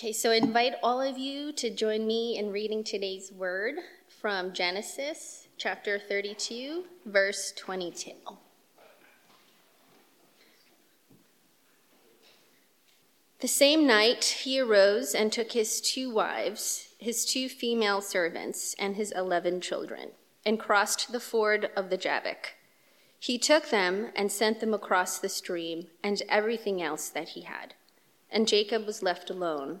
Okay, so invite all of you to join me in reading today's word from Genesis chapter 32, verse 22. The same night he arose and took his two wives, his two female servants, and his eleven children, and crossed the ford of the Jabbok. He took them and sent them across the stream and everything else that he had. And Jacob was left alone.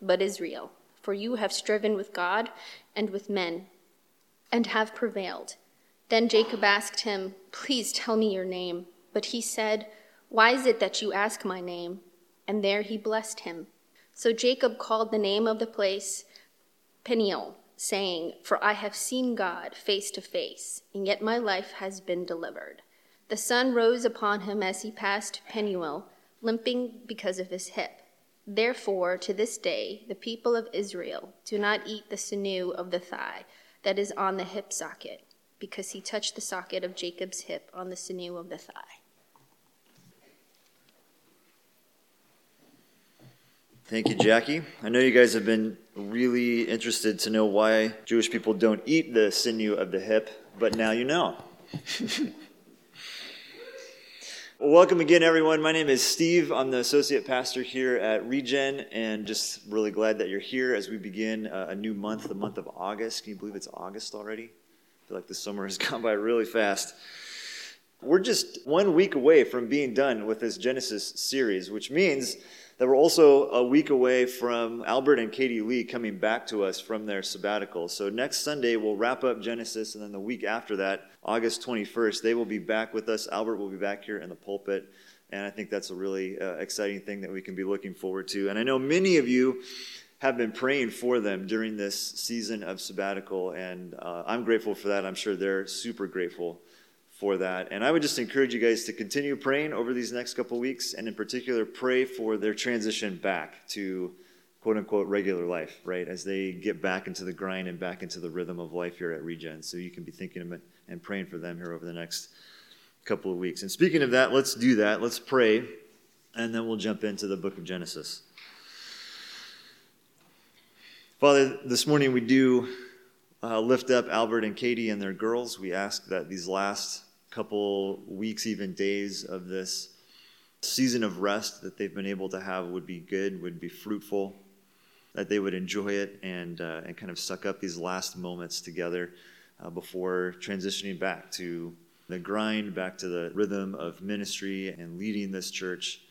but Israel for you have striven with God and with men, and have prevailed. Then Jacob asked him, Please tell me your name. But he said, Why is it that you ask my name? And there he blessed him. So Jacob called the name of the place Peniel, saying, For I have seen God face to face, and yet my life has been delivered. The sun rose upon him as he passed Peniel, limping because of his hip. Therefore, to this day, the people of Israel do not eat the sinew of the thigh that is on the hip socket, because he touched the socket of Jacob's hip on the sinew of the thigh. Thank you, Jackie. I know you guys have been really interested to know why Jewish people don't eat the sinew of the hip, but now you know. Well, welcome again, everyone. My name is Steve. I'm the associate pastor here at Regen, and just really glad that you're here as we begin uh, a new month, the month of August. Can you believe it's August already? I feel like the summer has gone by really fast. We're just one week away from being done with this Genesis series, which means that we're also a week away from Albert and Katie Lee coming back to us from their sabbatical. So next Sunday, we'll wrap up Genesis, and then the week after that, August 21st, they will be back with us. Albert will be back here in the pulpit. And I think that's a really uh, exciting thing that we can be looking forward to. And I know many of you have been praying for them during this season of sabbatical, and uh, I'm grateful for that. I'm sure they're super grateful for that. And I would just encourage you guys to continue praying over these next couple weeks, and in particular, pray for their transition back to quote unquote regular life, right? As they get back into the grind and back into the rhythm of life here at Regen. So you can be thinking and praying for them here over the next couple of weeks. And speaking of that, let's do that. Let's pray, and then we'll jump into the book of Genesis. Father, this morning we do uh, lift up Albert and Katie and their girls. We ask that these last couple weeks, even days of this season of rest that they've been able to have would be good, would be fruitful, that they would enjoy it and, uh, and kind of suck up these last moments together uh, before transitioning back to the grind, back to the rhythm of ministry and leading this church.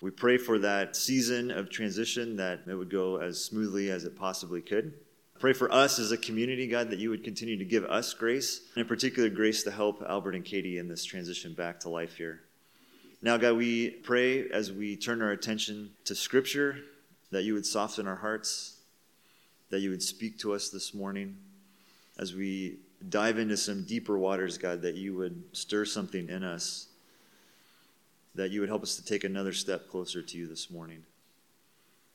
We pray for that season of transition that it would go as smoothly as it possibly could. Pray for us as a community, God, that you would continue to give us grace, and in particular, grace to help Albert and Katie in this transition back to life here. Now, God, we pray as we turn our attention to Scripture that you would soften our hearts, that you would speak to us this morning as we dive into some deeper waters, God, that you would stir something in us, that you would help us to take another step closer to you this morning.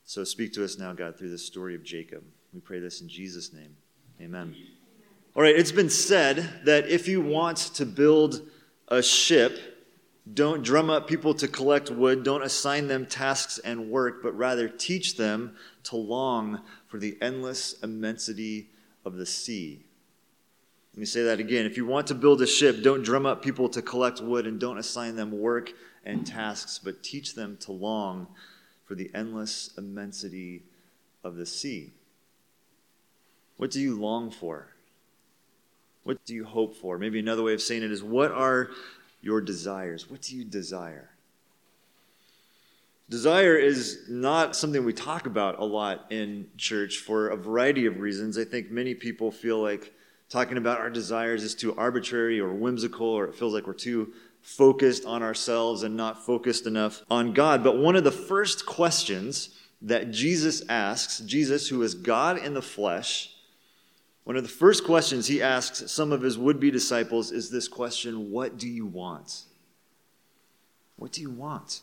So speak to us now, God, through the story of Jacob. We pray this in Jesus' name. Amen. All right, it's been said that if you want to build a ship, don't drum up people to collect wood, don't assign them tasks and work, but rather teach them to long for the endless immensity of the sea. Let me say that again. If you want to build a ship, don't drum up people to collect wood and don't assign them work and tasks, but teach them to long for the endless immensity of the sea. What do you long for? What do you hope for? Maybe another way of saying it is what are your desires? What do you desire? Desire is not something we talk about a lot in church for a variety of reasons. I think many people feel like talking about our desires is too arbitrary or whimsical, or it feels like we're too focused on ourselves and not focused enough on God. But one of the first questions that Jesus asks, Jesus, who is God in the flesh, one of the first questions he asks some of his would be disciples is this question What do you want? What do you want?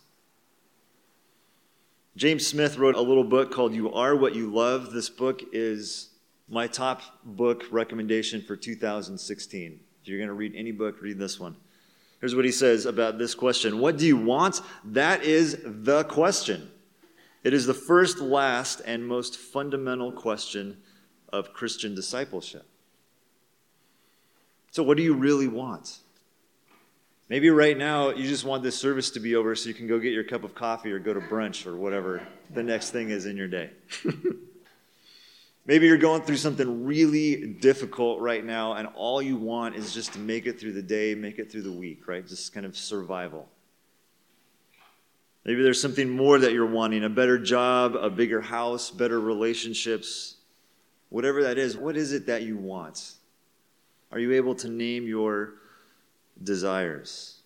James Smith wrote a little book called You Are What You Love. This book is my top book recommendation for 2016. If you're going to read any book, read this one. Here's what he says about this question What do you want? That is the question. It is the first, last, and most fundamental question of Christian discipleship. So, what do you really want? Maybe right now you just want this service to be over so you can go get your cup of coffee or go to brunch or whatever the next thing is in your day. Maybe you're going through something really difficult right now, and all you want is just to make it through the day, make it through the week, right? Just kind of survival. Maybe there's something more that you're wanting a better job, a bigger house, better relationships. Whatever that is, what is it that you want? Are you able to name your desires?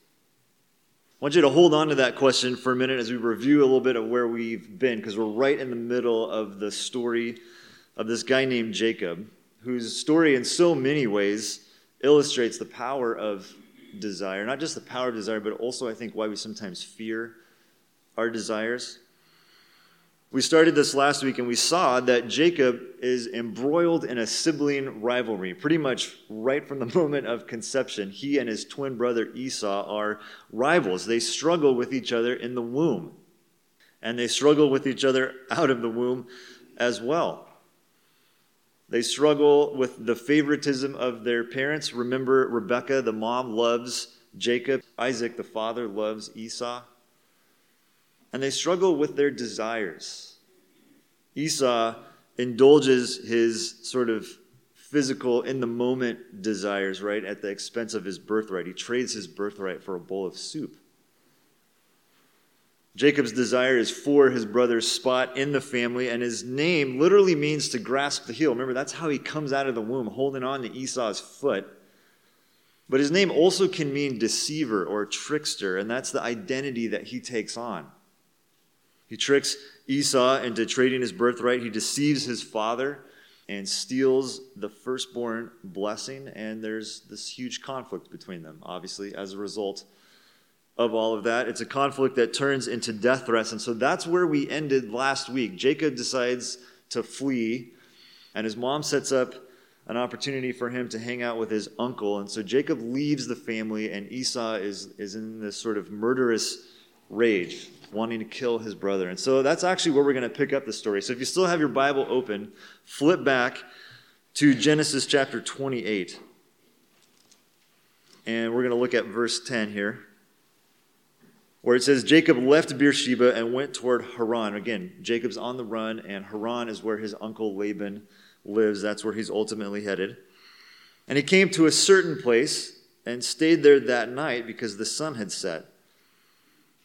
I want you to hold on to that question for a minute as we review a little bit of where we've been, because we're right in the middle of the story of this guy named Jacob, whose story, in so many ways, illustrates the power of desire. Not just the power of desire, but also, I think, why we sometimes fear our desires. We started this last week and we saw that Jacob is embroiled in a sibling rivalry. Pretty much right from the moment of conception, he and his twin brother Esau are rivals. They struggle with each other in the womb, and they struggle with each other out of the womb as well. They struggle with the favoritism of their parents. Remember, Rebecca, the mom, loves Jacob, Isaac, the father, loves Esau and they struggle with their desires. Esau indulges his sort of physical, in the moment desires, right, at the expense of his birthright. He trades his birthright for a bowl of soup. Jacob's desire is for his brother's spot in the family, and his name literally means to grasp the heel. Remember, that's how he comes out of the womb, holding on to Esau's foot. But his name also can mean deceiver or trickster, and that's the identity that he takes on. He tricks Esau into trading his birthright. He deceives his father and steals the firstborn blessing. And there's this huge conflict between them, obviously, as a result of all of that. It's a conflict that turns into death threats. And so that's where we ended last week. Jacob decides to flee, and his mom sets up an opportunity for him to hang out with his uncle. And so Jacob leaves the family, and Esau is, is in this sort of murderous rage wanting to kill his brother. And so that's actually where we're going to pick up the story. So if you still have your Bible open, flip back to Genesis chapter 28. And we're going to look at verse 10 here, where it says Jacob left Beersheba and went toward Haran. Again, Jacob's on the run, and Haran is where his uncle Laban lives. That's where he's ultimately headed. And he came to a certain place and stayed there that night because the sun had set.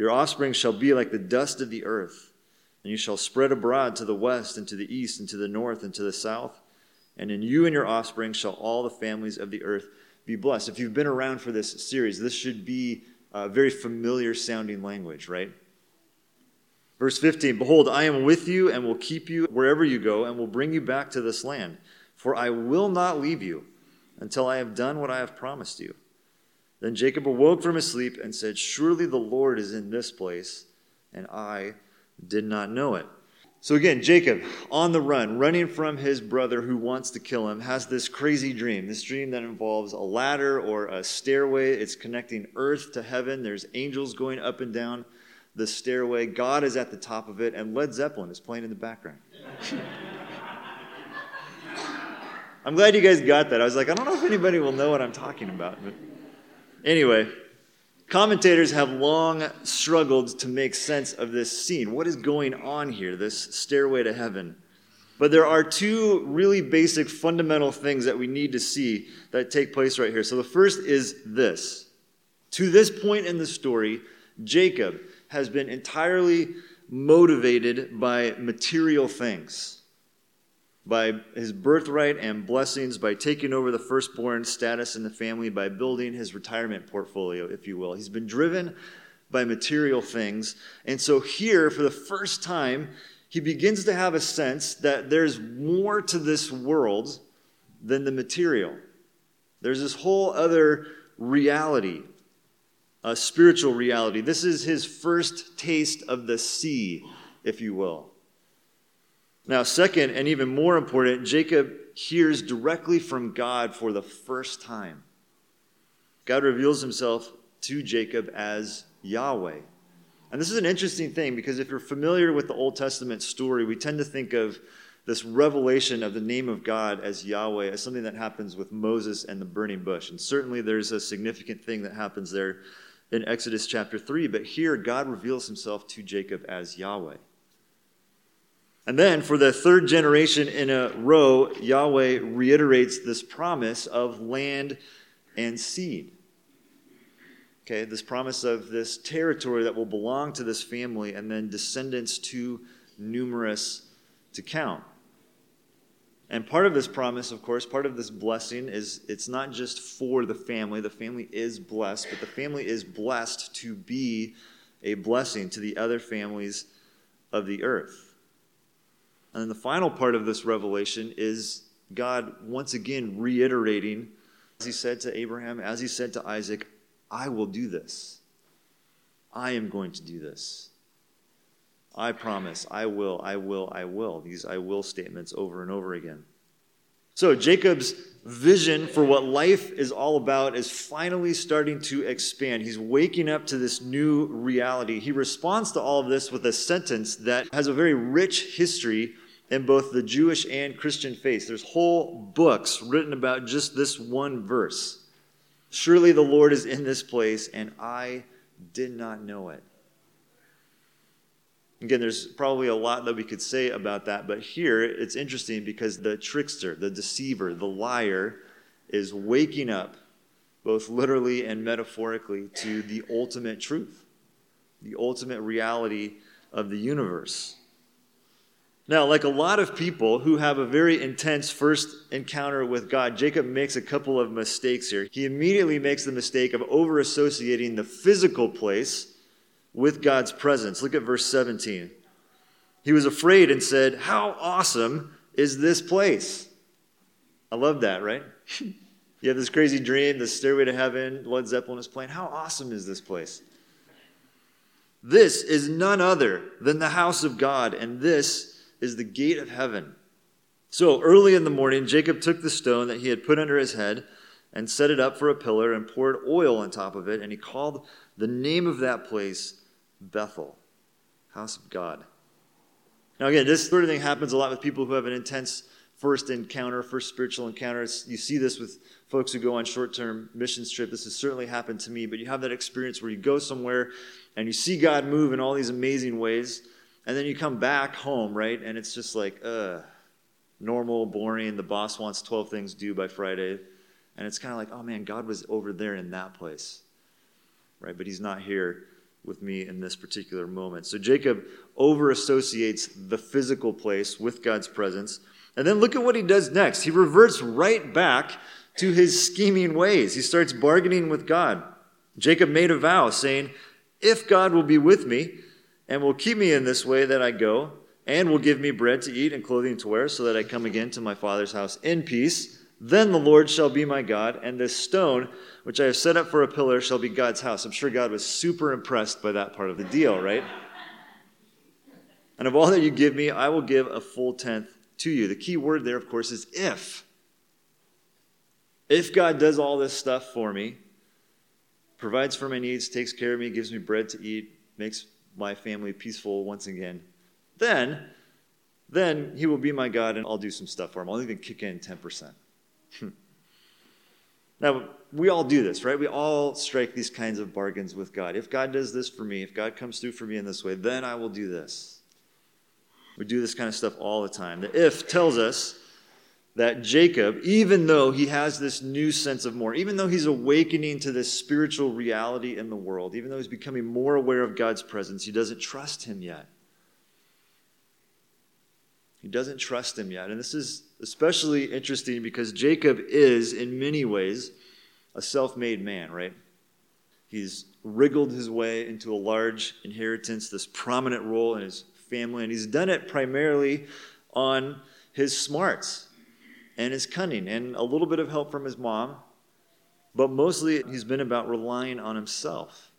your offspring shall be like the dust of the earth, and you shall spread abroad to the west and to the east and to the north and to the south. And in you and your offspring shall all the families of the earth be blessed. If you've been around for this series, this should be a very familiar sounding language, right? Verse 15 Behold, I am with you and will keep you wherever you go and will bring you back to this land. For I will not leave you until I have done what I have promised you. Then Jacob awoke from his sleep and said, Surely the Lord is in this place, and I did not know it. So again, Jacob, on the run, running from his brother who wants to kill him, has this crazy dream. This dream that involves a ladder or a stairway. It's connecting earth to heaven. There's angels going up and down the stairway. God is at the top of it, and Led Zeppelin is playing in the background. I'm glad you guys got that. I was like, I don't know if anybody will know what I'm talking about. But Anyway, commentators have long struggled to make sense of this scene. What is going on here, this stairway to heaven? But there are two really basic fundamental things that we need to see that take place right here. So the first is this. To this point in the story, Jacob has been entirely motivated by material things, by his birthright and blessings, by taking over the firstborn status in the family, by building his retirement portfolio, if you will. He's been driven by material things. And so, here, for the first time, he begins to have a sense that there's more to this world than the material. There's this whole other reality a spiritual reality. This is his first taste of the sea, if you will. Now, second, and even more important, Jacob hears directly from God for the first time. God reveals himself to Jacob as Yahweh. And this is an interesting thing because if you're familiar with the Old Testament story, we tend to think of this revelation of the name of God as Yahweh as something that happens with Moses and the burning bush. And certainly there's a significant thing that happens there in Exodus chapter 3, but here God reveals himself to Jacob as Yahweh. And then for the third generation in a row, Yahweh reiterates this promise of land and seed. Okay, this promise of this territory that will belong to this family and then descendants too numerous to count. And part of this promise, of course, part of this blessing is it's not just for the family. The family is blessed, but the family is blessed to be a blessing to the other families of the earth. And then the final part of this revelation is God once again reiterating, as he said to Abraham, as he said to Isaac, I will do this. I am going to do this. I promise, I will, I will, I will. These I will statements over and over again. So, Jacob's vision for what life is all about is finally starting to expand. He's waking up to this new reality. He responds to all of this with a sentence that has a very rich history in both the Jewish and Christian faith. There's whole books written about just this one verse. Surely the Lord is in this place, and I did not know it. Again, there's probably a lot that we could say about that, but here it's interesting because the trickster, the deceiver, the liar is waking up, both literally and metaphorically, to the ultimate truth, the ultimate reality of the universe. Now, like a lot of people who have a very intense first encounter with God, Jacob makes a couple of mistakes here. He immediately makes the mistake of over associating the physical place with God's presence. Look at verse 17. He was afraid and said, How awesome is this place? I love that, right? you have this crazy dream, the stairway to heaven, Led Zeppelin is playing. How awesome is this place? This is none other than the house of God, and this is the gate of heaven. So early in the morning, Jacob took the stone that he had put under his head and set it up for a pillar and poured oil on top of it, and he called the name of that place Bethel, house of God. Now, again, this sort of thing happens a lot with people who have an intense first encounter, first spiritual encounter. It's, you see this with folks who go on short term missions trip. This has certainly happened to me, but you have that experience where you go somewhere and you see God move in all these amazing ways, and then you come back home, right? And it's just like, uh, normal, boring. The boss wants 12 things due by Friday. And it's kind of like, oh man, God was over there in that place, right? But he's not here with me in this particular moment. So Jacob over associates the physical place with God's presence. And then look at what he does next. He reverts right back to his scheming ways. He starts bargaining with God. Jacob made a vow saying, If God will be with me and will keep me in this way that I go, and will give me bread to eat and clothing to wear, so that I come again to my father's house in peace, then the Lord shall be my God, and this stone which I have set up for a pillar shall be God's house. I'm sure God was super impressed by that part of the deal, right? And of all that you give me, I will give a full tenth to you. The key word there, of course, is if. If God does all this stuff for me, provides for my needs, takes care of me, gives me bread to eat, makes my family peaceful once again, then, then he will be my God and I'll do some stuff for him. I'll even kick in 10%. Hmm. now, we all do this, right? We all strike these kinds of bargains with God. If God does this for me, if God comes through for me in this way, then I will do this. We do this kind of stuff all the time. The if tells us that Jacob, even though he has this new sense of more, even though he's awakening to this spiritual reality in the world, even though he's becoming more aware of God's presence, he doesn't trust him yet. He doesn't trust him yet. And this is especially interesting because Jacob is, in many ways, a self made man, right? He's wriggled his way into a large inheritance, this prominent role in his family, and he's done it primarily on his smarts and his cunning and a little bit of help from his mom, but mostly he's been about relying on himself.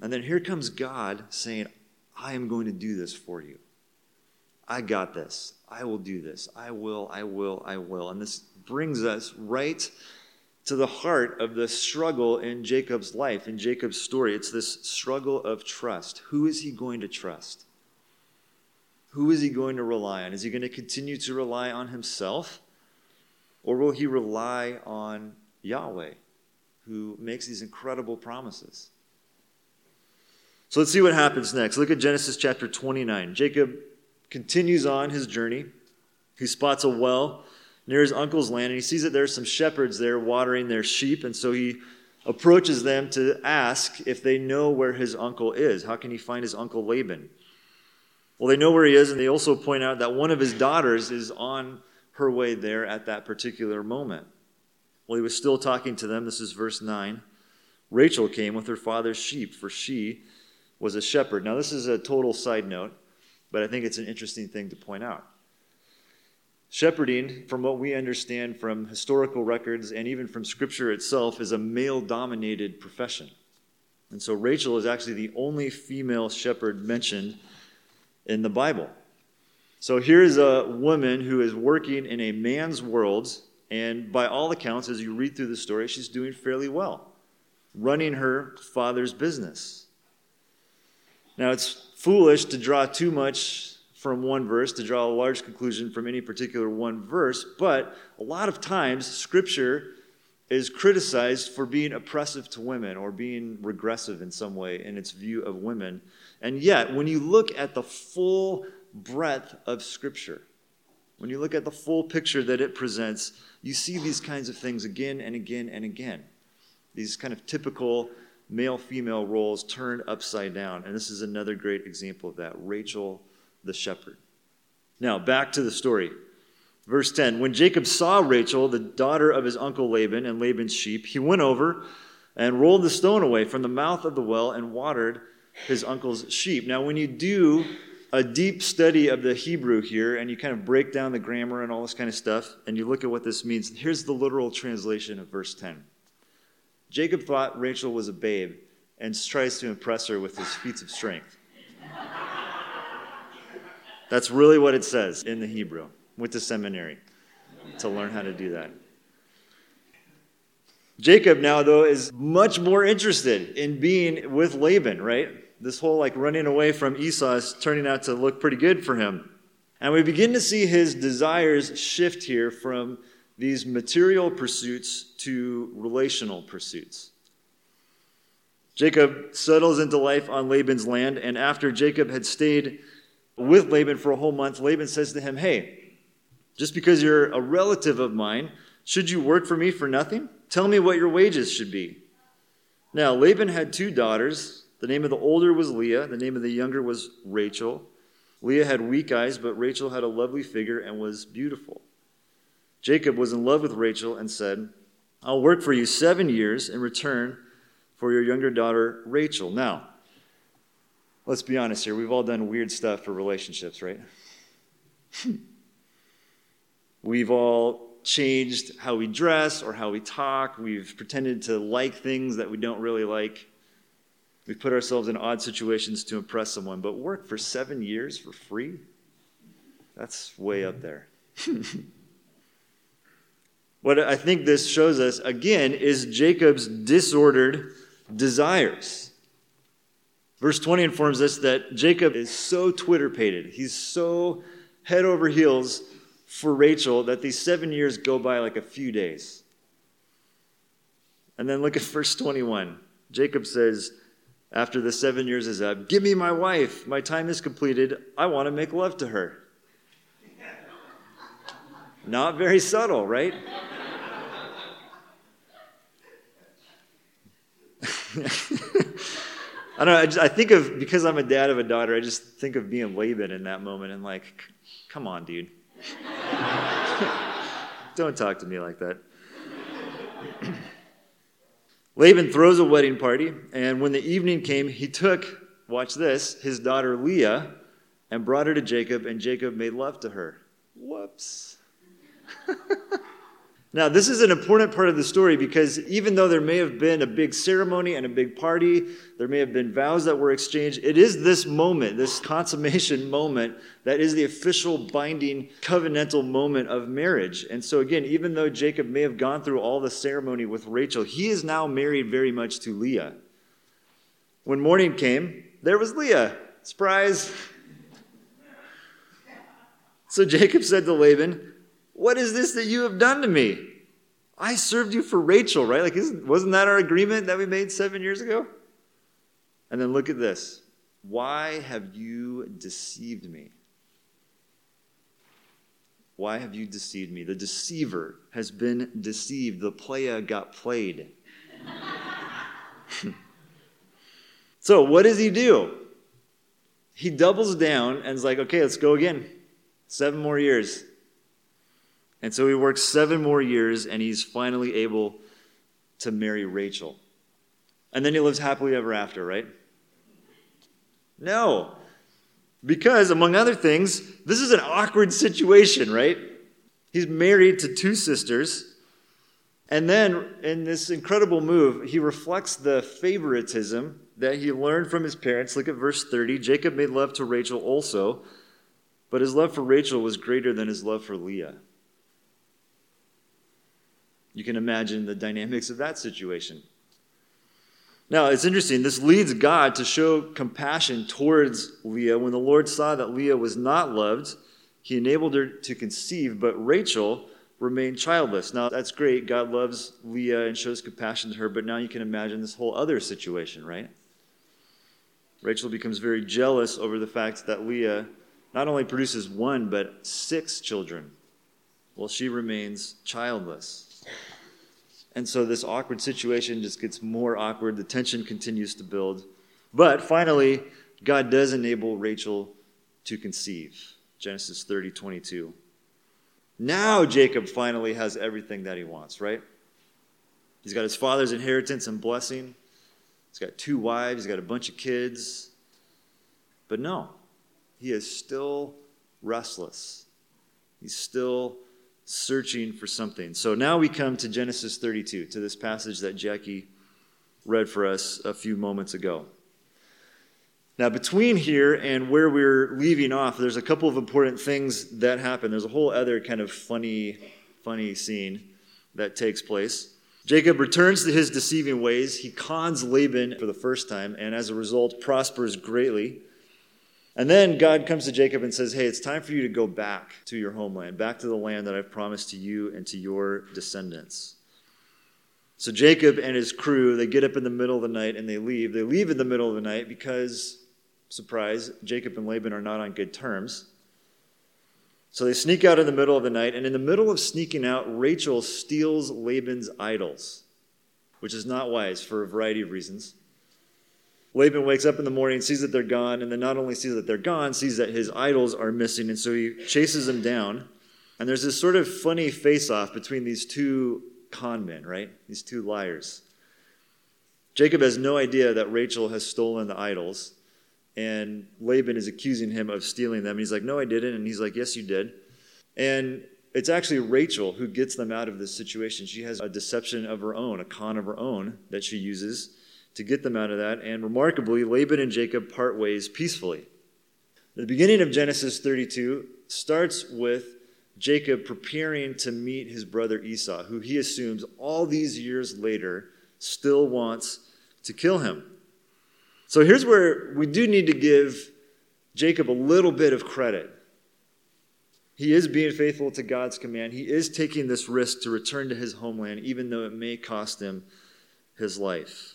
And then here comes God saying, I am going to do this for you. I got this. I will do this. I will, I will, I will. And this brings us right to the heart of the struggle in Jacob's life, in Jacob's story. It's this struggle of trust. Who is he going to trust? Who is he going to rely on? Is he going to continue to rely on himself? Or will he rely on Yahweh, who makes these incredible promises? So let's see what happens next. Look at Genesis chapter 29. Jacob continues on his journey. He spots a well near his uncle's land, and he sees that there's some shepherds there watering their sheep, and so he approaches them to ask if they know where his uncle is. How can he find his uncle Laban? Well, they know where he is, and they also point out that one of his daughters is on her way there at that particular moment. Well, he was still talking to them. This is verse 9. Rachel came with her father's sheep, for she was a shepherd. Now, this is a total side note but I think it's an interesting thing to point out. Shepherding, from what we understand from historical records and even from Scripture itself, is a male dominated profession. And so Rachel is actually the only female shepherd mentioned in the Bible. So here's a woman who is working in a man's world, and by all accounts, as you read through the story, she's doing fairly well, running her father's business. Now, it's foolish to draw too much from one verse, to draw a large conclusion from any particular one verse, but a lot of times Scripture is criticized for being oppressive to women or being regressive in some way in its view of women. And yet, when you look at the full breadth of Scripture, when you look at the full picture that it presents, you see these kinds of things again and again and again. These kind of typical male female roles turned upside down. And this is another great example of that Rachel the shepherd. Now, back to the story. Verse 10 When Jacob saw Rachel, the daughter of his uncle Laban, and Laban's sheep, he went over and rolled the stone away from the mouth of the well and watered his uncle's sheep. Now, when you do a deep study of the Hebrew here and you kind of break down the grammar and all this kind of stuff, and you look at what this means, here's the literal translation of verse 10. Jacob thought Rachel was a babe and tries to impress her with his feats of strength. That's really what it says in the Hebrew. Went to seminary to learn how to do that. Jacob now, though, is much more interested in being with Laban, right? This whole like running away from Esau is turning out to look pretty good for him. And we begin to see his desires shift here from these material pursuits to relational pursuits. Jacob settles into life on Laban's land, and after Jacob had stayed with Laban for a whole month, Laban says to him, Hey, just because you're a relative of mine, should you work for me for nothing? Tell me what your wages should be. Now, Laban had two daughters. The name of the older was Leah, the name of the younger was Rachel. Leah had weak eyes, but Rachel had a lovely figure and was beautiful. Jacob was in love with Rachel and said, I'll work for you seven years in return for your younger daughter, Rachel. Now, let's be honest here. We've all done weird stuff for relationships, right? We've all changed how we dress or how we talk. We've pretended to like things that we don't really like. We've put ourselves in odd situations to impress someone, but work for seven years for free? That's way up there. What I think this shows us, again, is Jacob's disordered desires. Verse 20 informs us that Jacob is so twitterpated, he's so head over heels for Rachel that these seven years go by like a few days. And then look at verse 21. Jacob says, after the seven years is up, Give me my wife. My time is completed. I want to make love to her. Not very subtle, right? I don't know. I, just, I, think of, because I'm a dad of a daughter, I just think of being Laban in that moment and like, come on, dude. don't talk to me like that. Laban throws a wedding party, and when the evening came, he took, watch this, his daughter Leah and brought her to Jacob, and Jacob made love to her. Whoops. now, this is an important part of the story because even though there may have been a big ceremony and a big party, there may have been vows that were exchanged, it is this moment, this consummation moment, that is the official binding covenantal moment of marriage. And so, again, even though Jacob may have gone through all the ceremony with Rachel, he is now married very much to Leah. When morning came, there was Leah. Surprise. So Jacob said to Laban, What is this that you have done to me? I served you for Rachel, right? Like, wasn't that our agreement that we made seven years ago? And then look at this. Why have you deceived me? Why have you deceived me? The deceiver has been deceived. The playa got played. so, what does he do? He doubles down and is like, okay, let's go again. Seven more years. And so he works seven more years and he's finally able to marry Rachel. And then he lives happily ever after, right? No. Because, among other things, this is an awkward situation, right? He's married to two sisters. And then, in this incredible move, he reflects the favoritism that he learned from his parents. Look at verse 30. Jacob made love to Rachel also but his love for Rachel was greater than his love for Leah. You can imagine the dynamics of that situation. Now, it's interesting. This leads God to show compassion towards Leah. When the Lord saw that Leah was not loved, he enabled her to conceive, but Rachel remained childless. Now, that's great. God loves Leah and shows compassion to her, but now you can imagine this whole other situation, right? Rachel becomes very jealous over the fact that Leah not only produces one, but six children, while she remains childless. And so this awkward situation just gets more awkward. The tension continues to build. But finally, God does enable Rachel to conceive. Genesis 30, 22. Now Jacob finally has everything that he wants, right? He's got his father's inheritance and blessing. He's got two wives, he's got a bunch of kids. But no, he is still restless. He's still searching for something. So now we come to Genesis 32, to this passage that Jackie read for us a few moments ago. Now, between here and where we're leaving off, there's a couple of important things that happen. There's a whole other kind of funny, funny scene that takes place. Jacob returns to his deceiving ways. He cons Laban for the first time, and as a result, prospers greatly. And then God comes to Jacob and says, Hey, it's time for you to go back to your homeland, back to the land that I've promised to you and to your descendants. So Jacob and his crew, they get up in the middle of the night and they leave. They leave in the middle of the night because, surprise, Jacob and Laban are not on good terms. So they sneak out in the middle of the night, and in the middle of sneaking out, Rachel steals Laban's idols, which is not wise for a variety of reasons. Laban wakes up in the morning, sees that they're gone, and then not only sees that they're gone, sees that his idols are missing, and so he chases them down. And there's this sort of funny face off between these two con men, right? These two liars. Jacob has no idea that Rachel has stolen the idols, and Laban is accusing him of stealing them. He's like, No, I didn't. And he's like, Yes, you did. And it's actually Rachel who gets them out of this situation. She has a deception of her own, a con of her own that she uses to get them out of that. And remarkably, Laban and Jacob part ways peacefully. The beginning of Genesis 32 starts with Jacob preparing to meet his brother Esau, who he assumes all these years later still wants to kill him. So here's where we do need to give Jacob a little bit of credit. He is being faithful to God's command. He is taking this risk to return to his homeland, even though it may cost him his life.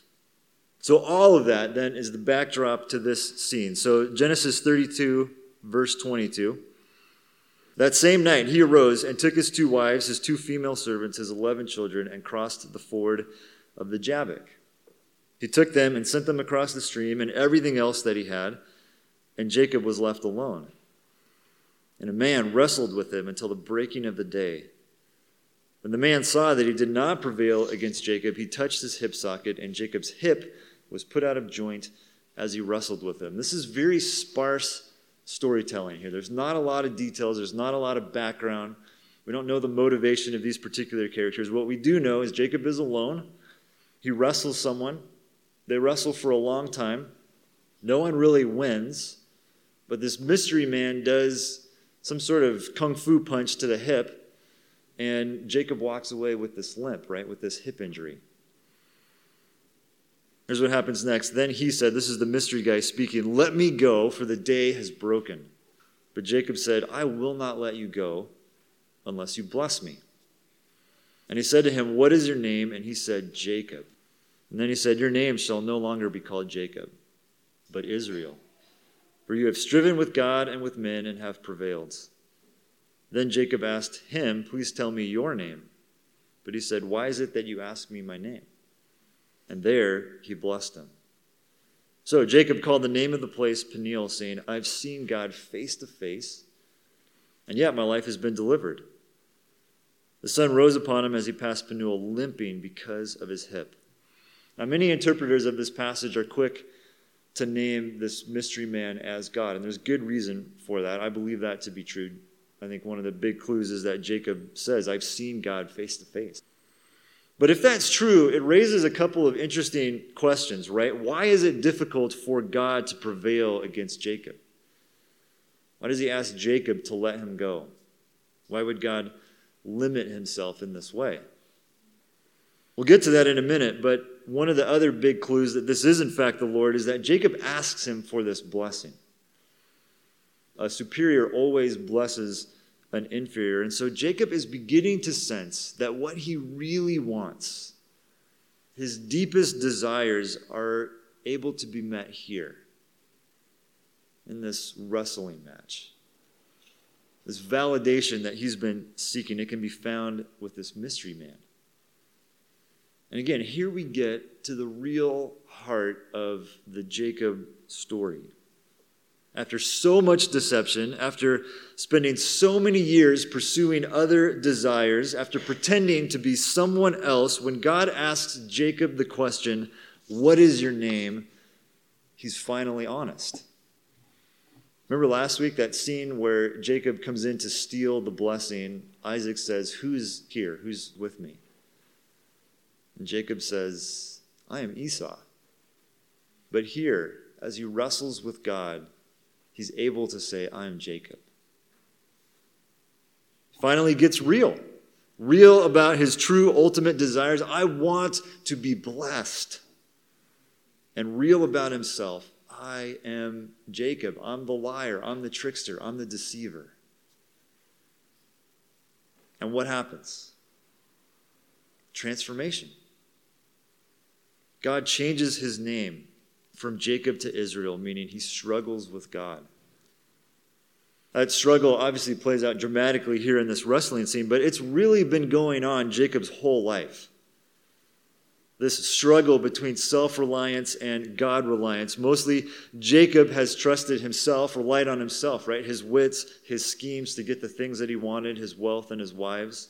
So, all of that then is the backdrop to this scene. So, Genesis 32, verse 22. That same night, he arose and took his two wives, his two female servants, his 11 children, and crossed the ford of the Jabbok. He took them and sent them across the stream and everything else that he had, and Jacob was left alone. And a man wrestled with him until the breaking of the day. When the man saw that he did not prevail against Jacob, he touched his hip socket, and Jacob's hip was put out of joint as he wrestled with him. This is very sparse storytelling here. There's not a lot of details, there's not a lot of background. We don't know the motivation of these particular characters. What we do know is Jacob is alone. He wrestles someone. They wrestle for a long time. No one really wins, but this mystery man does some sort of kung fu punch to the hip, and Jacob walks away with this limp, right, with this hip injury. Here's what happens next. Then he said, This is the mystery guy speaking, Let me go, for the day has broken. But Jacob said, I will not let you go unless you bless me. And he said to him, What is your name? And he said, Jacob. And then he said, Your name shall no longer be called Jacob, but Israel. For you have striven with God and with men and have prevailed. Then Jacob asked him, Please tell me your name. But he said, Why is it that you ask me my name? And there he blessed him. So Jacob called the name of the place Peniel, saying, I've seen God face to face, and yet my life has been delivered. The sun rose upon him as he passed Peniel, limping because of his hip. Now, many interpreters of this passage are quick to name this mystery man as God, and there's good reason for that. I believe that to be true. I think one of the big clues is that Jacob says, I've seen God face to face. But if that's true, it raises a couple of interesting questions, right? Why is it difficult for God to prevail against Jacob? Why does he ask Jacob to let him go? Why would God limit himself in this way? We'll get to that in a minute, but one of the other big clues that this is, in fact, the Lord is that Jacob asks him for this blessing. A superior always blesses an inferior. And so Jacob is beginning to sense that what he really wants, his deepest desires, are able to be met here in this wrestling match. This validation that he's been seeking, it can be found with this mystery man. And again, here we get to the real heart of the Jacob story after so much deception, after spending so many years pursuing other desires, after pretending to be someone else, when God asks Jacob the question, What is your name? he's finally honest. Remember last week that scene where Jacob comes in to steal the blessing? Isaac says, Who's here? Who's with me? And Jacob says, I am Esau. But here, as he wrestles with God, he's able to say, I'm Jacob. Finally, gets real. Real about his true ultimate desires. I want to be blessed. And real about himself. I am Jacob. I'm the liar. I'm the trickster. I'm the deceiver. And what happens? Transformation. God changes his name from Jacob to Israel, meaning he struggles with God. That struggle obviously plays out dramatically here in this wrestling scene, but it's really been going on Jacob's whole life. This struggle between self reliance and God reliance. Mostly, Jacob has trusted himself, relied on himself, right? His wits, his schemes to get the things that he wanted, his wealth, and his wives.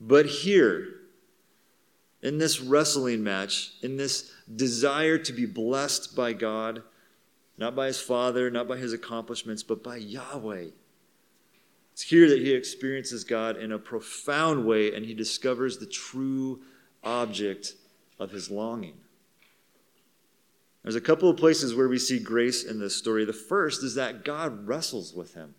But here, in this wrestling match, in this desire to be blessed by God, not by his father, not by his accomplishments, but by Yahweh. It's here that he experiences God in a profound way and he discovers the true object of his longing. There's a couple of places where we see grace in this story. The first is that God wrestles with him.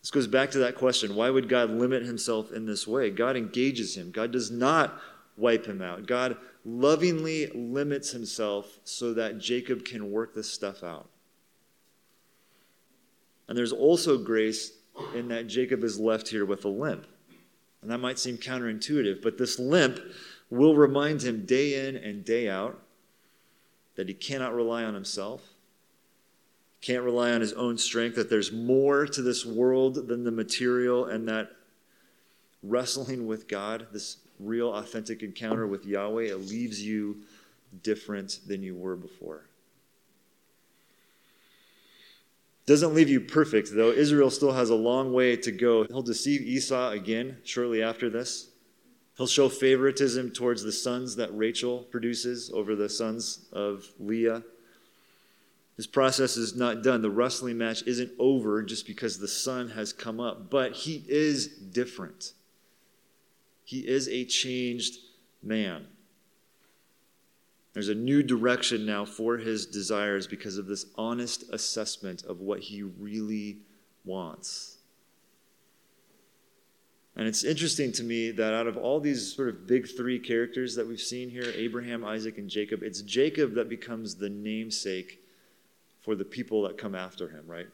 This goes back to that question why would God limit himself in this way? God engages him, God does not wipe him out. God lovingly limits himself so that Jacob can work this stuff out. And there's also grace in that Jacob is left here with a limp. And that might seem counterintuitive, but this limp will remind him day in and day out that he cannot rely on himself, can't rely on his own strength, that there's more to this world than the material, and that wrestling with God, this real authentic encounter with Yahweh, it leaves you different than you were before. Doesn't leave you perfect, though. Israel still has a long way to go. He'll deceive Esau again shortly after this. He'll show favoritism towards the sons that Rachel produces over the sons of Leah. This process is not done. The wrestling match isn't over just because the sun has come up, but he is different. He is a changed man. There's a new direction now for his desires because of this honest assessment of what he really wants. And it's interesting to me that out of all these sort of big three characters that we've seen here Abraham, Isaac, and Jacob it's Jacob that becomes the namesake for the people that come after him, right?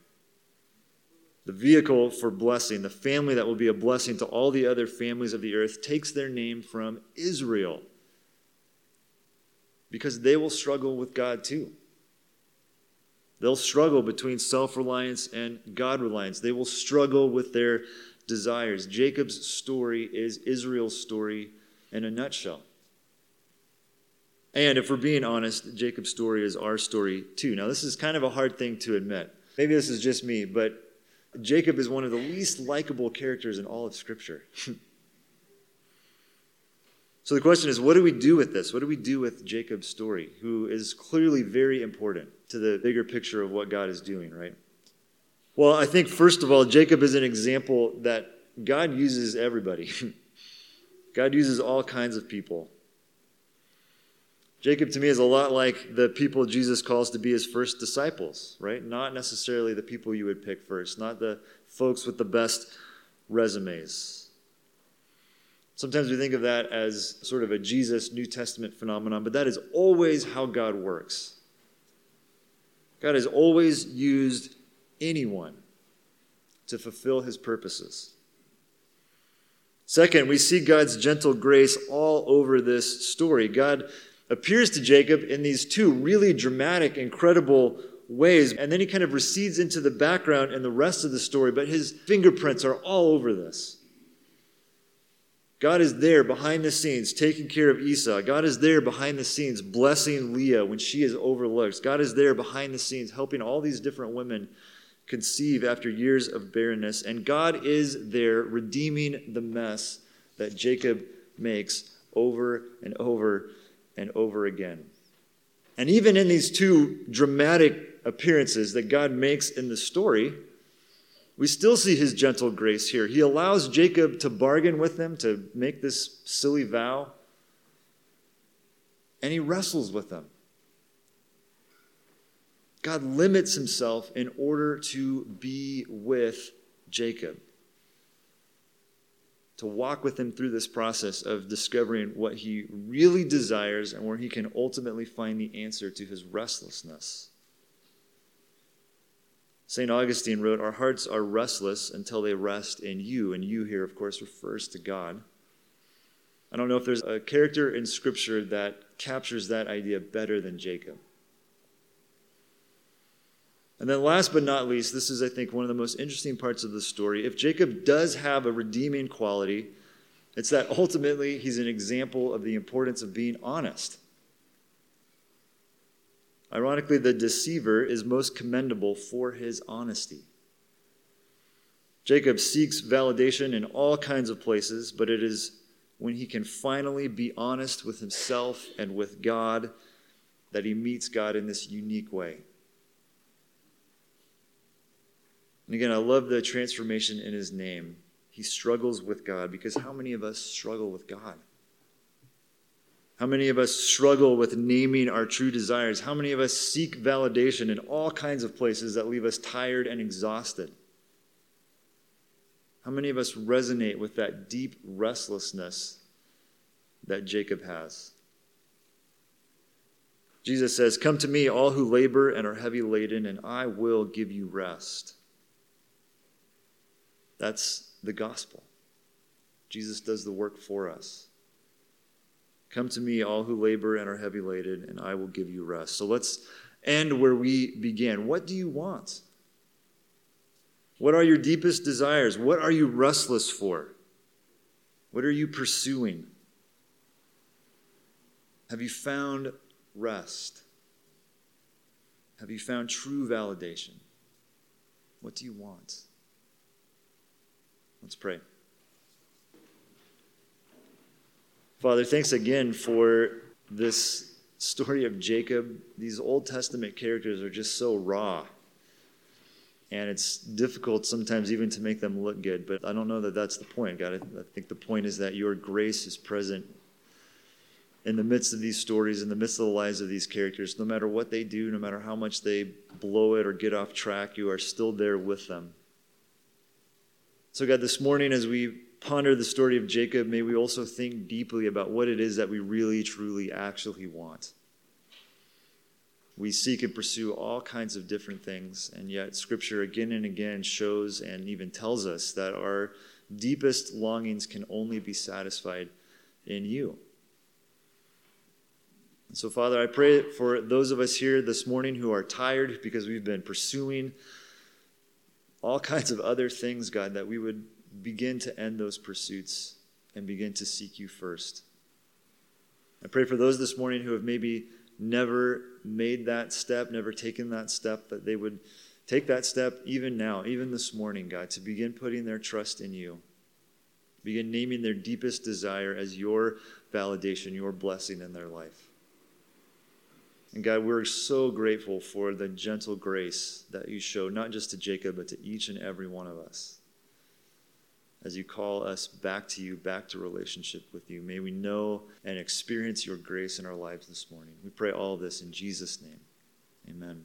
The vehicle for blessing, the family that will be a blessing to all the other families of the earth, takes their name from Israel because they will struggle with God too. They'll struggle between self reliance and God reliance. They will struggle with their desires. Jacob's story is Israel's story in a nutshell. And if we're being honest, Jacob's story is our story too. Now, this is kind of a hard thing to admit. Maybe this is just me, but Jacob is one of the least likable characters in all of Scripture. So the question is, what do we do with this? What do we do with Jacob's story, who is clearly very important to the bigger picture of what God is doing, right? Well, I think, first of all, Jacob is an example that God uses everybody. God uses all kinds of people. Jacob, to me, is a lot like the people Jesus calls to be his first disciples, right? Not necessarily the people you would pick first, not the folks with the best resumes. Sometimes we think of that as sort of a Jesus New Testament phenomenon, but that is always how God works. God has always used anyone to fulfill his purposes. Second, we see God's gentle grace all over this story. God appears to Jacob in these two really dramatic, incredible ways, and then he kind of recedes into the background in the rest of the story, but his fingerprints are all over this. God is there behind the scenes taking care of Esau. God is there behind the scenes blessing Leah when she is overlooked. God is there behind the scenes helping all these different women conceive after years of barrenness. And God is there redeeming the mess that Jacob makes over and over and over again. And even in these two dramatic appearances that God makes in the story, we still see his gentle grace here. He allows Jacob to bargain with them, to make this silly vow, and he wrestles with them. God limits himself in order to be with Jacob, to walk with him through this process of discovering what he really desires and where he can ultimately find the answer to his restlessness. St. Augustine wrote, Our hearts are restless until they rest in you. And you here, of course, refers to God. I don't know if there's a character in Scripture that captures that idea better than Jacob. And then, last but not least, this is, I think, one of the most interesting parts of the story. If Jacob does have a redeeming quality, it's that ultimately he's an example of the importance of being honest. Ironically, the deceiver is most commendable for his honesty. Jacob seeks validation in all kinds of places, but it is when he can finally be honest with himself and with God that he meets God in this unique way. And again, I love the transformation in his name. He struggles with God because how many of us struggle with God? How many of us struggle with naming our true desires? How many of us seek validation in all kinds of places that leave us tired and exhausted? How many of us resonate with that deep restlessness that Jacob has? Jesus says, Come to me, all who labor and are heavy laden, and I will give you rest. That's the gospel. Jesus does the work for us. Come to me, all who labor and are heavy laden, and I will give you rest. So let's end where we began. What do you want? What are your deepest desires? What are you restless for? What are you pursuing? Have you found rest? Have you found true validation? What do you want? Let's pray. Father, thanks again for this story of Jacob. These Old Testament characters are just so raw. And it's difficult sometimes even to make them look good, but I don't know that that's the point, God. I think the point is that your grace is present in the midst of these stories, in the midst of the lives of these characters. No matter what they do, no matter how much they blow it or get off track, you are still there with them. So, God, this morning as we ponder the story of Jacob, may we also think deeply about what it is that we really, truly, actually want. We seek and pursue all kinds of different things, and yet Scripture again and again shows and even tells us that our deepest longings can only be satisfied in you. So, Father, I pray for those of us here this morning who are tired because we've been pursuing all kinds of other things, God, that we would begin to end those pursuits and begin to seek you first. I pray for those this morning who have maybe never made that step, never taken that step, that they would take that step even now, even this morning, God, to begin putting their trust in you. Begin naming their deepest desire as your validation, your blessing in their life. And God, we're so grateful for the gentle grace that you show, not just to Jacob, but to each and every one of us as you call us back to you, back to relationship with you. May we know and experience your grace in our lives this morning. We pray all this in Jesus' name. Amen.